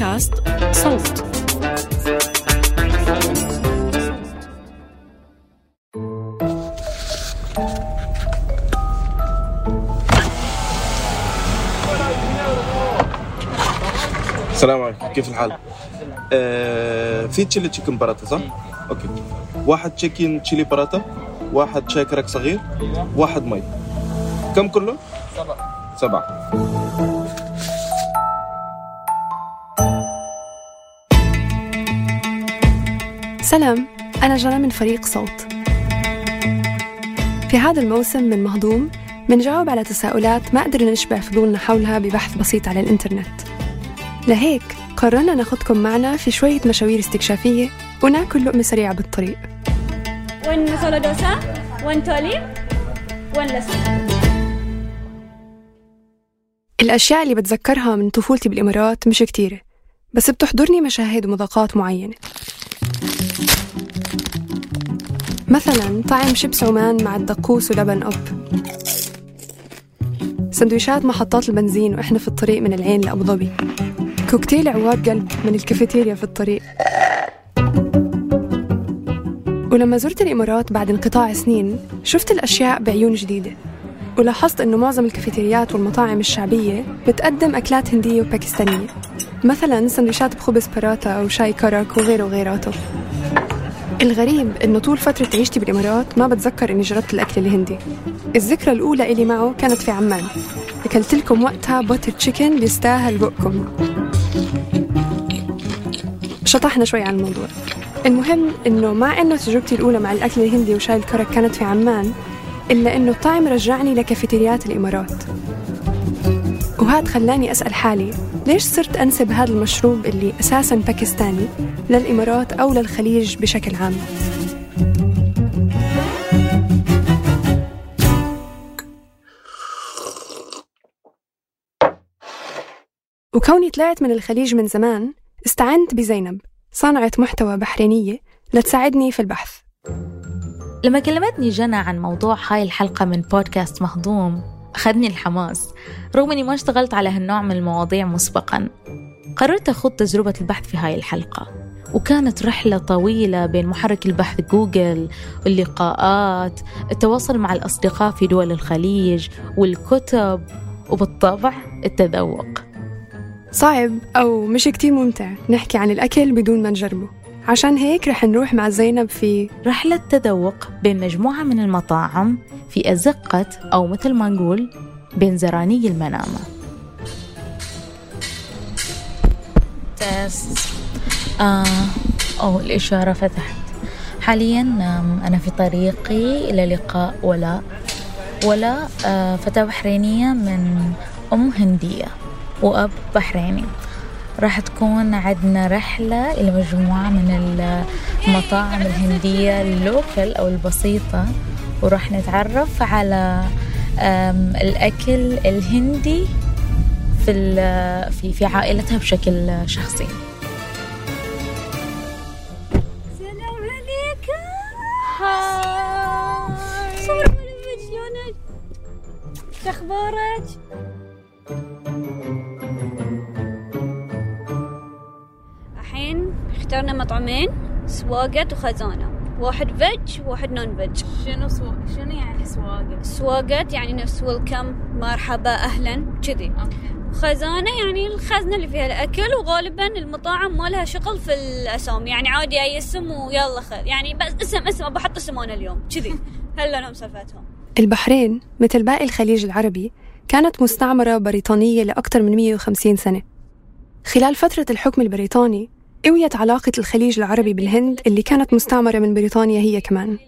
بودكاست صوت السلام عليكم كيف الحال؟ آه في chilli chicken paratha صح؟ okay واحد chicken chilli paratha واحد شاي كرك صغير واحد مي كم كله؟ سبعة سبعة سلام أنا جنى من فريق صوت في هذا الموسم من مهضوم منجاوب على تساؤلات ما قدرنا نشبع فضولنا حولها ببحث بسيط على الإنترنت لهيك قررنا ناخدكم معنا في شوية مشاوير استكشافية وناكل لقمة سريعة بالطريق وين مسولا دوسا؟ وين تولي؟ وين لسه؟ الأشياء اللي بتذكرها من طفولتي بالإمارات مش كتيرة بس بتحضرني مشاهد ومذاقات معينة مثلا طعم شيبس عمان مع الدقوس ولبن أب سندويشات محطات البنزين وإحنا في الطريق من العين لأبو ظبي. كوكتيل عوار قلب من الكافيتيريا في الطريق. ولما زرت الإمارات بعد انقطاع سنين شفت الأشياء بعيون جديدة. ولاحظت أنه معظم الكافيتريات والمطاعم الشعبية بتقدم أكلات هندية وباكستانية. مثلا سندويشات بخبز باراتا أو شاي كرك وغيره وغيراته. الغريب إنه طول فترة عيشتي بالإمارات ما بتذكر إني جربت الأكل الهندي. الذكرى الأولى إلي معه كانت في عمان. أكلت لكم وقتها butter chicken بيستاهل بقكم. شطحنا شوي عن الموضوع. المهم إنه مع إنه تجربتي الأولى مع الأكل الهندي وشاي الكرك كانت في عمان إلا إنه الطعم رجعني لكافيتريات الإمارات. وهذا خلاني أسأل حالي ليش صرت أنسب هذا المشروب اللي أساساً باكستاني للإمارات أو للخليج بشكل عام؟ وكوني طلعت من الخليج من زمان استعنت بزينب صانعة محتوى بحرينية لتساعدني في البحث. لما كلمتني جنى عن موضوع هاي الحلقة من بودكاست مهضوم أخذني الحماس. رغم أني ما اشتغلت على هالنوع من المواضيع مسبقا قررت أخوض تجربة البحث في هاي الحلقة. وكانت رحلة طويلة بين محرك البحث جوجل واللقاءات التواصل مع الأصدقاء في دول الخليج والكتب وبالطبع التذوق. صعب أو مش كتير ممتع نحكي عن الأكل بدون ما نجربه. عشان هيك رح نروح مع زينب في رحلة تذوق بين مجموعة من المطاعم في أزقة أو مثل ما نقول بين زراني المنامة. تست. آه أو الإشارة فتحت. حاليا أنا في طريقي إلى لقاء ولاء. ولاء آه فتاة بحرينية من أم هندية وأب بحريني. راح تكون عندنا رحلة إلى مجموعة من المطاعم الهندية اللوكل أو البسيطة وراح نتعرف على الأكل الهندي في في في عائلتها بشكل شخصي. السلام عليكم هاي شلونك؟ شو اخترنا مطعمين سواقات وخزانة. واحد veg وواحد non-veg شنو سو... شنو يعني سواقة؟ سواقات يعني نفس welcome مرحبا أهلا كذي. خزانة يعني الخزنة اللي فيها الأكل وغالبا المطاعم ما لها شغل في الأسامي يعني عادي أي اسم ويلا خذ يعني بس اسم اسم أبى أحط اسم أنا اليوم. كذي. هلا لهم سالفتهم البحرين مثل باقي الخليج العربي كانت مستعمرة بريطانية لأكثر من 150 سنة. خلال فترة الحكم البريطاني قويت علاقة الخليج العربي بالهند اللي كانت مستعمرة من بريطانيا هي كمان.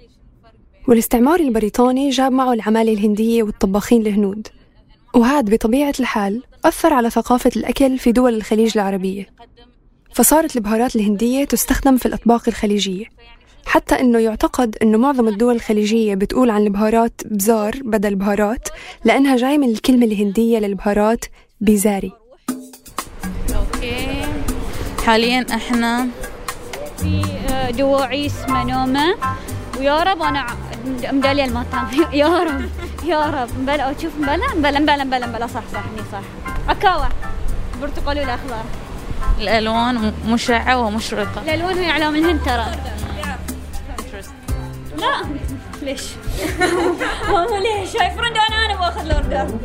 والاستعمار البريطاني جاب معه العمالة الهندية والطباخين الهنود. وهذا بطبيعة الحال أثر على ثقافة الأكل في دول الخليج العربية. فصارت البهارات الهندية تستخدم في الأطباق الخليجية. حتى أنه يعتقد أنه معظم الدول الخليجية بتقول عن البهارات بزار بدل بهارات لأنها جاي من الكلمة الهندية للبهارات بيزاري أوكي. حاليا إحنا في آه، دواعيس منومة ويا رب أنا ع- مدالية المطعم. يا رب يا رب. مبلا شوف مبلا مبلا مبلا مبلا مبلا. صح صح هني صح. عكاوة برتقالي والأخضر الألوان م- مشعة ومشرقة. الألوان هي إعلام الهند ترى. لا. ليش؟ مو ليش؟ هاي فرند أنا أنا باخذ الأوردر.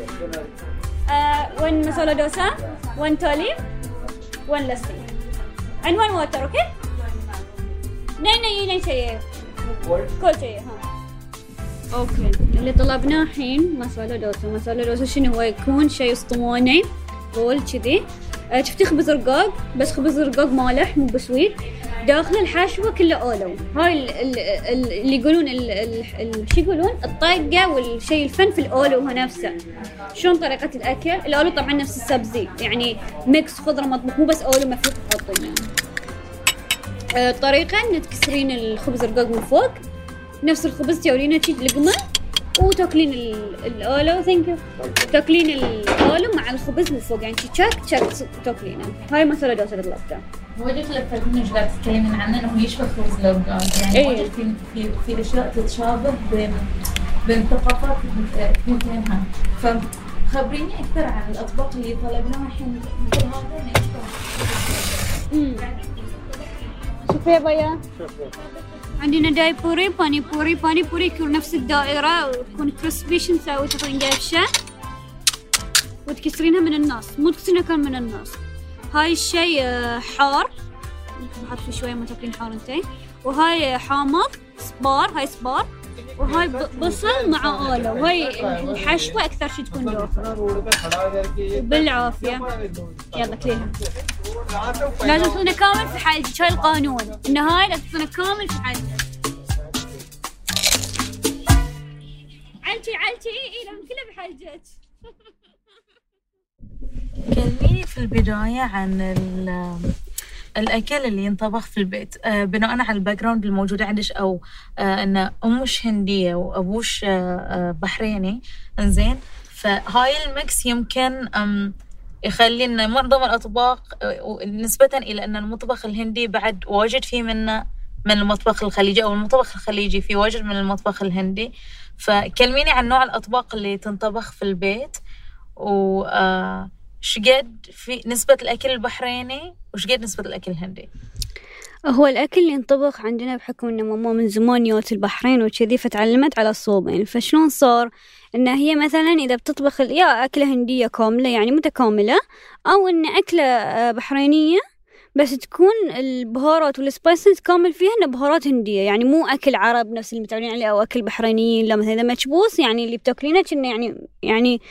آه وين مسوله دوسا وين تولي؟ وين لسي عنوان ووتر أوكي نين نين نين شيء. كل شيء ها. أوكي. اللي طلبناه الحين مسوله دوسا مسوله دوسا شنو هو؟ يكون شيء أسطواني طول كذي. آه، شفتي خبز رقاق بس خبز رقاق مالح مو ب sweet. داخل الحشوة كله أولو. هاي ال- ال- ال- اللي يقولون شو يقولون؟ الطاقة والشيء الفن في الأولو هو نفسه. شلون طريقة الأكل؟ الأولو طبعا نفس السبزي. يعني mix خضرة مطبوخ مو بس أولو مفروض تحطينه. آه، الطريقة إن تكسرين الخبز الرقاق من فوق. نفس الخبز تورينه شي لقمة. وتاكلين ال- الاولو thank you تاكلين الاولو مع الخبز من فوق يعني تشك تشك تاكلينه هاي masala dosa طلبتها واجد خلفتني إيش قاعد تتكلمين عنه إنه يشبه خبز رقاق يعني إيه. واجد في في في أشياء تتشابه بين بين ثقافات اثنينها فخبريني أكثر عن الأطباق اللي طلبناها الحين. مثل هذا إنه يشبه شوفي يا بيا. عندنا داهي بوري باني بوري باني بوري يكون نفس الدائرة وتكون crispy شو نسوي تاخذين قفشة وتكسرينها من النص مو تكسرينها كان من النص. هاي الشيء آه، حار. بحط فيه شوية ما تاكلين حار انتي وهاي حامض سبار. هاي سبار. وهاي بصل مع اولو وهاي الحشوة أكثر شي تكون دافئة بالعافية. يلا كليها. لازم تصيرنا كامل في حالتك هاي القانون. النهاية لازم تصيرنا كامل في حالتك علتي علتي. إي إي لازم كلها بحالتك كلميني في البداية عن ال- الأكل اللي ينطبخ في البيت. آه، بناء على الباك جراوند الموجودة عندك أو آه، أن أمش هندية وأبوش آه، بحريني إنزين. فهاي الميكس يمكن يخلي إن معظم الأطباق نسبة إلى إن المطبخ الهندي بعد واجد فيه منه من المطبخ الخليجي أو المطبخ الخليجي فيه واجد من المطبخ الهندي. فكلميني عن نوع الأطباق اللي تنطبخ في البيت و شقد في نسبة الأكل البحريني وشقد نسبة الأكل الهندي؟ هو الأكل اللي ينطبخ عندنا بحكم إن ماما من زمان يوت البحرين وكذي فتعلمت على الصوبين فشلون صار؟ إن هي مثلا إذا بتطبخ يا أكلة هندية كاملة يعني متكاملة أو إن أكلة آه، بحرينية بس تكون البهارات وال spices كامل فيها إنه بهارات هندية. يعني مو أكل عرب نفس اللي متعودين عليه أو أكل بحرينيين لا مثلا إذا مكبوس يعني اللي بتاكلينه كأنه يعني يعني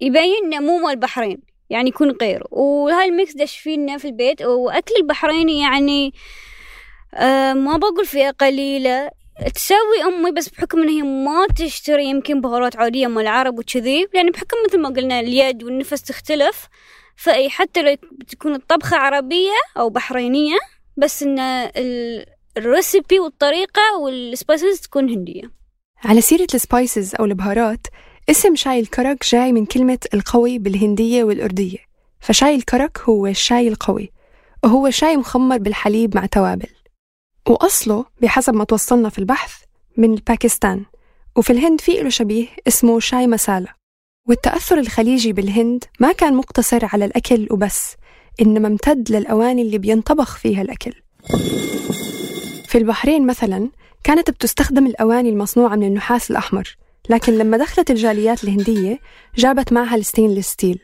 يبين إنه مو مال البحرين يعني يكون غير. وهاي ال mix دش فينا في البيت. وأكل البحريني يعني آه ما بقول فئة قليلة. تسوي أمي بس بحكم إن هي ما تشتري يمكن بهارات عادية مال العرب وكذي. يعني بحكم مثل ما قلنا اليد والنفس تختلف. فأي حتى لو تكون الطبخة عربية أو بحرينية بس إن ال- ال recipe والطريقة وال spices تكون هندية. على سيرة ال spices أو البهارات اسم شاي الكرك جاي من كلمة القوي بالهندية والأردية. فشاي الكرك هو الشاي القوي وهو شاي مخمر بالحليب مع توابل. وأصله بحسب ما توصلنا في البحث من باكستان وفي الهند في له شبيه اسمه شاي مسالة والتأثر الخليجي بالهند ما كان مقتصر على الأكل وبس إنما امتد للأواني اللي بينطبخ فيها الأكل. في البحرين مثلا كانت بتستخدم الأواني المصنوعة من النحاس الأحمر لكن لما دخلت الجاليات الهندية جابت معها ال stainless steel.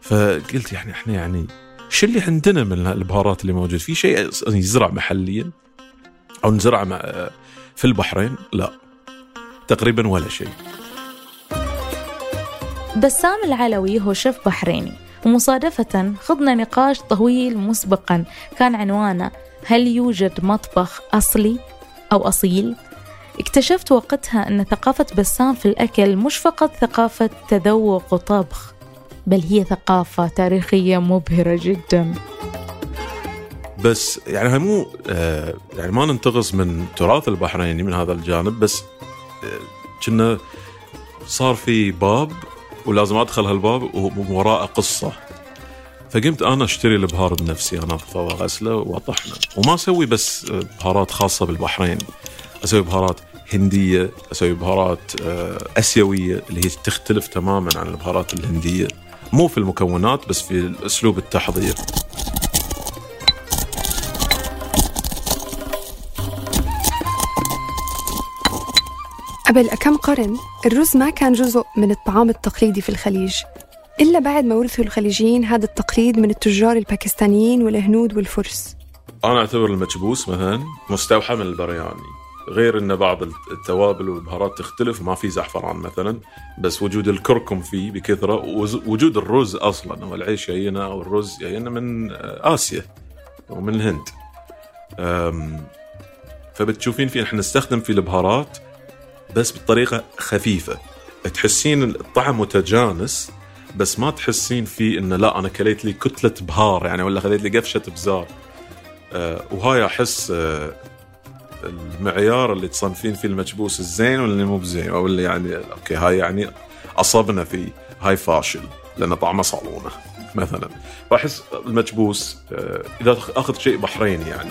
فقلت يعني إحنا يعني شو اللي عندنا من البهارات اللي موجود؟ في شيء يزرع محليا أو نزرع مع- في البحرين؟ لا تقريبا ولا شيء. بسام العلوي هو شيف بحريني ومصادفة خضنا نقاش طويل مسبقا كان عنوانه هل يوجد مطبخ أصلي أو أصيل؟ اكتشفت وقتها أن ثقافة بسام في الأكل مش فقط ثقافة تذوق وطبخ بل هي ثقافة تاريخية مبهرة جدا. بس يعني مو آه يعني ما ننتقص من تراث البحريني من هذا الجانب بس آه، كنا صار في باب ولازم أدخل هالباب ووراءه قصة. فقمت أنا أشتري البهار بنفسي انظفه واغسله وأطحنه. وما أسوي بس بهارات خاصة بالبحرين. أسوي بهارات هندية أسوي بهارات آه، آسيوية اللي هي تختلف تماما عن البهارات الهندية. مو في المكونات بس في اسلوب التحضير. قبل كم قرن الرز ما كان جزء من الطعام التقليدي في الخليج إلا بعد ما ورثوا الخليجيين هذا التقليد من التجار الباكستانيين والهنود والفرس. أنا أعتبر المكبوس مثلا مستوحى من البرياني. غير إن بعض التوابل والبهارات تختلف ما في زعفران مثلا بس وجود الكركم فيه بكثرة ووجود الرز أصلا هو العيش جاينا أو الرز جاينا من آسيا ومن الهند. فبتشوفين في إحنا نستخدم في البهارات بس بطريقة خفيفة. تحسين الطعم متجانس بس ما تحسين فيه انه لا أنا كليت لي كتلة بهار يعني ولا خذيت لي قفشة بزار. آه، وهاي أحس آه، المعيار اللي تصنفين فيه المكبوس الزين واللي مو بزين أو اللي يعني أوكي هاي يعني أصبنا فيه هاي فاشل لأن طعمه صالونة مثلا. فاحس المكبوس آه، إذا أخذ شيء بحريني يعني.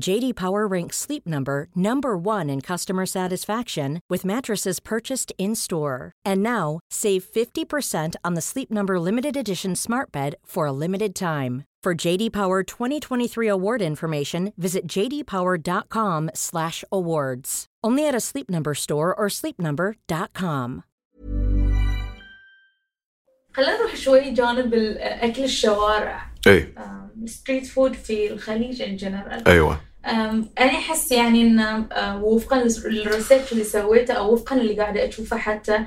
JD Power ranks Sleep Number number 1 in customer satisfaction with mattresses purchased in-store. And now, save 50% on the Sleep Number limited edition Smart Bed for a limited time. For JD Power 2023 award information, visit jdpower.com/awards. Only at a Sleep Number store or sleepnumber.com. خلينا نروح شوي جانب اكل الشوارع اي ال street food في الخليج in general أيوه أم، أنا أحس يعني أه، وفقا لل research اللي سويته أو وفقا اللي قاعدة أشوفه حتى.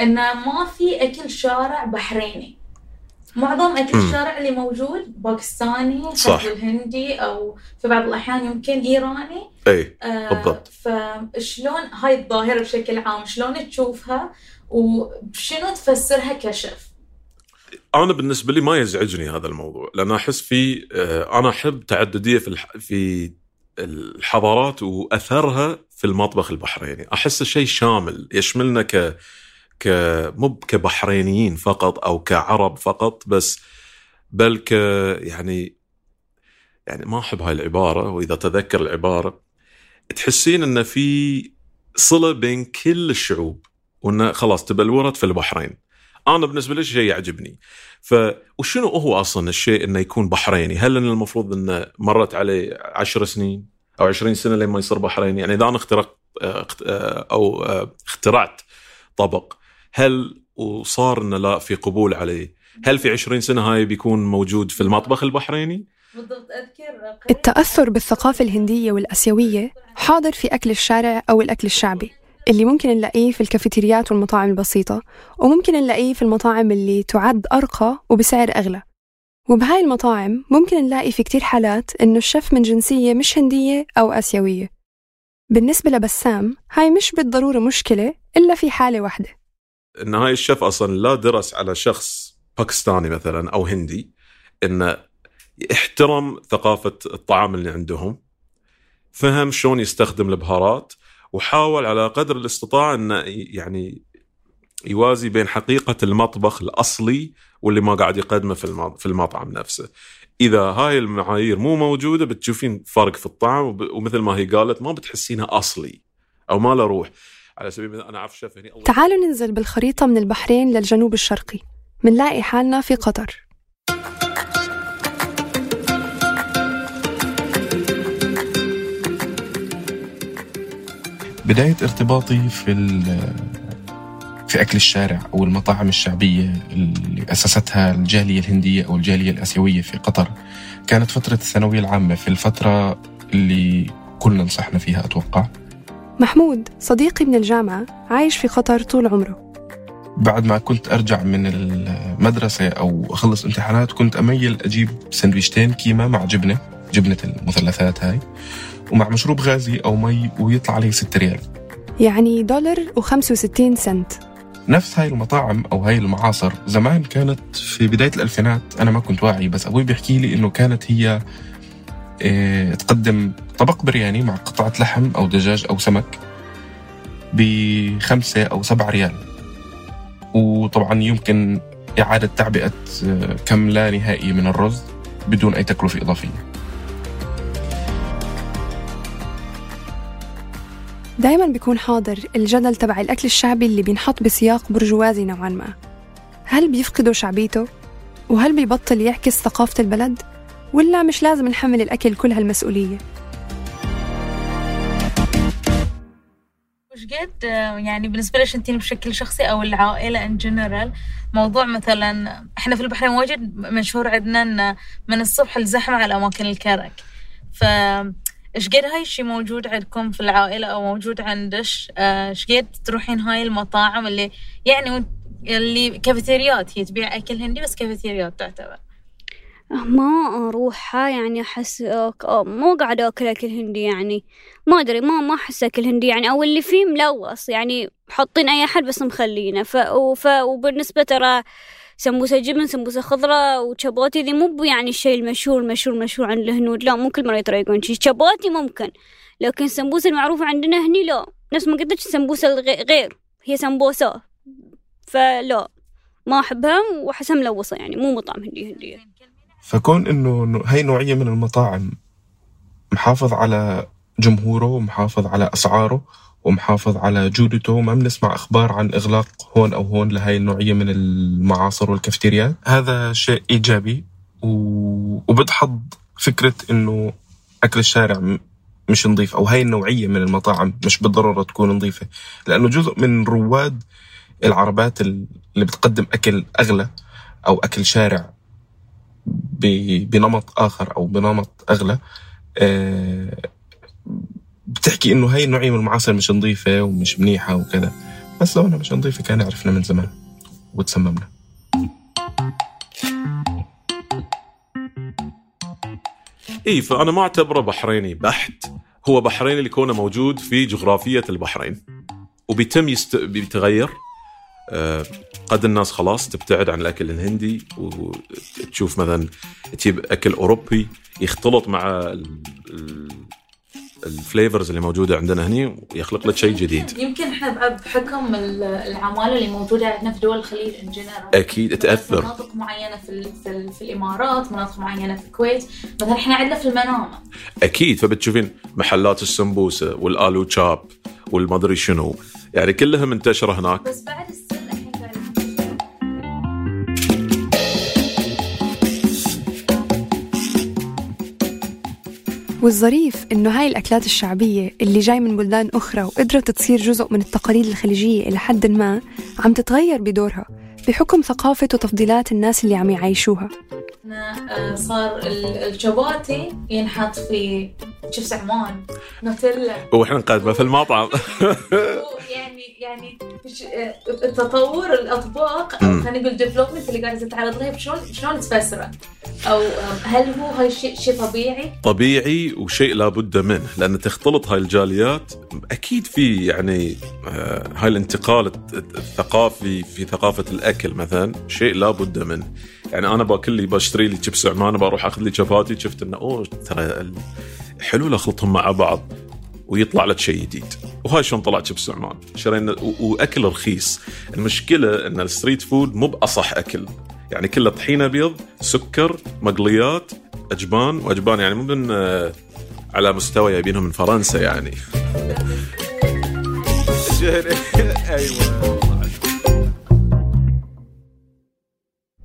إنه ما في أكل شارع بحريني معظم أكل مم. الشارع اللي موجود باكستاني صح. الهندي أو في بعض الأحيان يمكن إيراني اي آه، بالضبط. فشلون هاي الظاهرة بشكل عام شلون تشوفها وشنو تفسرها كشف أنا بالنسبة لي ما يزعجني هذا الموضوع لأن أحس في آه، أنا أحب تعددية في في الحضارات وأثرها في المطبخ البحريني. أحس شيء شامل يشملنا ك ك مو كبحرينيين فقط أو كعرب فقط بس بل ك يعني يعني ما أحب هاي العبارة وإذا تذكر العبارة تحسين إن في صلة بين كل الشعوب وانه خلاص تبلورت في البحرين. أنا بالنسبة لي شيء يعجبني ف وشنو هو أصلا الشيء إنه يكون بحريني؟ هل إن المفروض إنه مرت عليه عشر سنين أو عشرين سنة لين ما يصير بحريني؟ يعني إذا أنا اخترقت اخت- آه، أو آه، اخترعت طبق هل وصار إنه لا في قبول عليه؟ هل في 20 سنة هاي بيكون موجود في المطبخ البحريني؟ بالضبط أذكر التأثر بالثقافة الهندية والأسيوية حاضر في أكل الشارع أو الأكل الشعبي اللي ممكن نلاقيه في الكافيتريات والمطاعم البسيطة وممكن نلاقيه في المطاعم اللي تعد أرقى وبسعر أغلى. وبهاي المطاعم ممكن نلاقي في كتير حالات إنه الشيف من جنسية مش هندية أو آسيوية. بالنسبة لبسام هاي مش بالضرورة مشكلة إلا في حالة واحدة. إن هاي الشيف أصلا لا درس على شخص باكستاني مثلا أو هندي انه يحترم ثقافة الطعام اللي عندهم فهم شلون يستخدم البهارات وحاول على قدر الاستطاع انه يعني يوازي بين حقيقة المطبخ الأصلي واللي ما قاعد يقدمه في الم- في المطعم نفسه. إذا هاي المعايير مو موجودة بتشوفين فرق في الطعم ومثل ما هي قالت ما بتحسينها أصلي أو ما له روح. على سبيل المثال أنا أعرف شيف هني تعالوا ننزل بالخريطة من البحرين للجنوب الشرقي منلاقي حالنا في قطر بداية ارتباطي في في أكل الشارع أو المطاعم الشعبية اللي أسستها الجالية الهندية أو الجالية الآسيوية في قطر. كانت فترة الثانوية العامة في الفترة اللي كلنا نصحنا فيها أتوقع. محمود صديقي من الجامعة عايش في قطر طول عمره. بعد ما كنت أرجع من المدرسة أو أخلص امتحانات كنت أميل أجيب سندويشتين كيمة مع جبنة جبنة المثلثات هاي. ومع مشروب غازي أو مي ويطلع علي 6 ريال. يعني دولار و65 سنت. نفس هاي المطاعم أو هاي المعاصر زمان كانت في بداية الألفينات أنا ما كنت واعي بس أبوي بيحكي لي إنه كانت هي إيه تقدم طبق برياني مع قطعة لحم أو دجاج أو سمك بخمسة أو سبعة ريال. وطبعا يمكن إعادة تعبئة آه، كم لا نهائي من الرز بدون أي تكلفة إضافية. دايما بيكون حاضر الجدل تبع الأكل الشعبي اللي بينحط بسياق برجوازي نوعا ما هل بيفقدوا شعبيته؟ وهل بيبطل يعكس ثقافة البلد؟ ولا مش لازم نحمل الأكل كل هالمسؤولية؟ وش قد يعني بالنسبة لش إنتين بشكل شخصي أو العائلة in general موضوع مثلا إحنا في البحرين واجد مشهور عندنا من الصبح الزحمة على أماكن الكرك ف إيش قد هاي الشي موجود عندكم في العائلة أو موجود عندش؟ آه، إيش قد تروحين هاي المطاعم اللي يعني اللي كافيتريات هي تبيع أكل هندي بس كافيتريات تعتبر. ما أروحها يعني أحس مو قاعدة أكل أكل هندي يعني. ما أدري ما ما أحس أكل هندي يعني. أو اللي فيه ملوص يعني حاطين أي أحد بس مخلينه. ف... وبالنسبة ترى سمبوسة جبن سمبوسة خضراء وشابوتي ذي مو يعني الشيء المشهور المشهور مشهور عند الهنود لا مو كل مرة يطريقون شي. شابوتي ممكن لكن السمبوسة المعروفة عندنا هني لا. نفس ما قلت لك السمبوسة غير. هي سمبوسة. فلا ما أحبها وأحسها ملوصة يعني. مو مطعم هندي هندية فكون إنه هاي نوعية من المطاعم محافظ على جمهوره ومحافظ على أسعاره ومحافظ على جودته. وما بنسمع أخبار عن إغلاق هون أو هون لهي النوعية من المعاصر والكافتيريات هذا شيء إيجابي و... وبدحض فكرة إنه أكل الشارع مش نظيف أو هاي النوعية من المطاعم مش بالضرورة تكون نظيفة لأنه جزء من رواد العربات اللي بتقدم أكل أغلى أو أكل شارع بنمط آخر أو بنمط أغلى آه، بتحكي إنه هاي النوعية من المعاصر مش نظيفة ومش منيحة وكذا. بس لو إنها مش نظيفة كان عرفنا من زمان وتسممنا. إي فأنا ما أعتبره بحريني بحت هو بحريني لكونه موجود في جغرافية البحرين. وبيتم يست... بيتغير. آه، قد الناس خلاص تبتعد عن الأكل الهندي وتشوف مثلا تجيب أكل أوروبي يختلط مع ال flavors اللي موجودة عندنا هني ويخلق لك شيء جديد. يمكن إحنا بحكم ال- العماله اللي موجودة عندنا في دول الخليج in general أكيد تأثر. مناطق معينة في في, في الإمارات مناطق معينة في الكويت. مثلا إحنا عندنا في المنامة. أكيد فبتشوفين محلات السمبوسة والآلو تشاب والمدري شنو. يعني كلها منتشرة هناك. بس بعد السن والظريف إنه هاي الأكلات الشعبية اللي جاي من بلدان أخرى وقدرت تصير جزء من التقاليد الخليجية إلى حد ما عم تتغير بدورها بحكم ثقافة وتفضيلات الناس اللي عم يعيشوها. إحنا آه، صار ال- الشباتي ينحط في شيبس عمان نوتيلا. وإحنا نقدمه في المطعم. يعني يعني مش تطور الأطباق أو. خلينا نقول development اللي قاعدة تتعرض لها شلون شلون تفسره؟ أو هل هو هاي الشيء شيء طبيعي؟ طبيعي وشيء لابد منه لأن تختلط هاي الجاليات أكيد في يعني آه، هاي الانتقال الثقافي في ثقافة الأكل مثلا شيء لابد منه يعني أنا باكل لي بشتري لي شيبس عمان بروح أخذ لي شفاتي شفت إنه أوه ترى حلو اخلطهم مع بعض ويطلع لك شيء جديد. وهاي شلون طلع شيبس عمان شرينا وأكل رخيص. المشكلة إن ال street food مو بأصح أكل. يعني كله طحينة بيض سكر مقليات أجبان. وأجبان يعني مو من آه، على مستوى جايبينهم من فرنسا يعني. أيوه.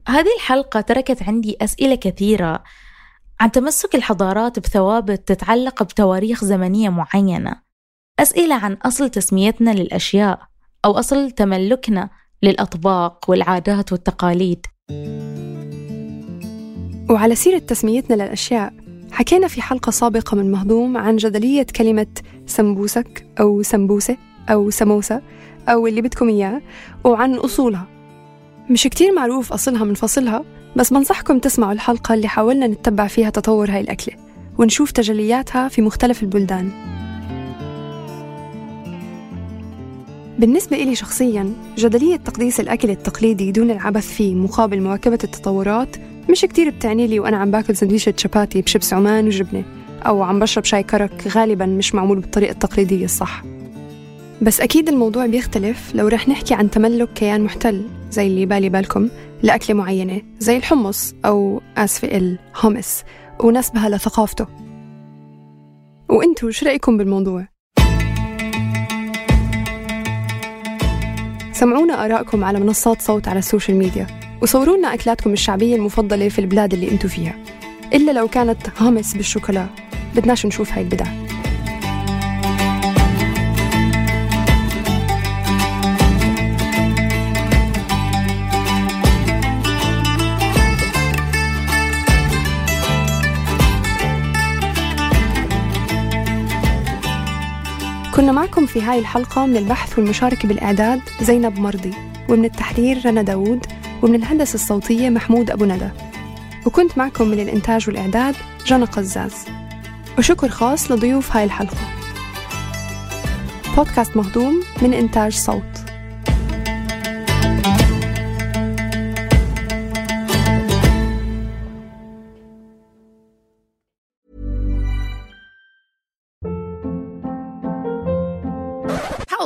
هذه الحلقة تركت عندي أسئلة كثيرة. عن تمسك الحضارات بثوابت تتعلق بتواريخ زمنية معينة. أسئلة عن أصل تسميتنا للأشياء أو أصل تملكنا للأطباق والعادات والتقاليد. وعلى سيرة تسميتنا للأشياء حكينا في حلقة سابقة من مهضوم عن جدلية كلمة سمبوسك أو سمبوسة أو سموسة أو اللي بدكم إياه وعن أصولها. مش كتير معروف أصلها من فصلها بس بنصحكم تسمعوا الحلقة اللي حاولنا نتبع فيها تطور هاي الأكلة ونشوف تجلياتها في مختلف البلدان. بالنسبة إلي شخصياً جدلية تقديس الأكل التقليدي دون العبث فيه مقابل مواكبة التطورات مش كتير بتعني لي وأنا عم باكل سندويشة شباتي بشيبس عمان وجبنة أو عم بشرب شاي كرك غالباً مش معمول بالطريقة التقليدية الصح. بس أكيد الموضوع بيختلف لو رح نحكي عن تملك كيان محتل زي اللي بالي بالكم لأكلة معينة زي الحمص أو آسفة ال hummus ونسبها لثقافته. وإنتوا شو رأيكم بالموضوع؟ سمعونا آرائكم على منصات صوت على ال social media وصوروا لنا أكلاتكم الشعبية المفضلة في البلاد اللي أنتوا فيها. إلا لو كانت hummus بالشوكولا بدناش نشوف هاي البدع. كنا معكم في هاي الحلقة من البحث والمشاركة بالإعداد زينب مرضي ومن التحرير رنا داوود ومن الهندسة الصوتية محمود أبو ندى. وكنت معكم من الإنتاج والإعداد جنى قزاز. وشكر خاص لضيوف هاي الحلقة. بودكاست مهضوم من إنتاج صوت.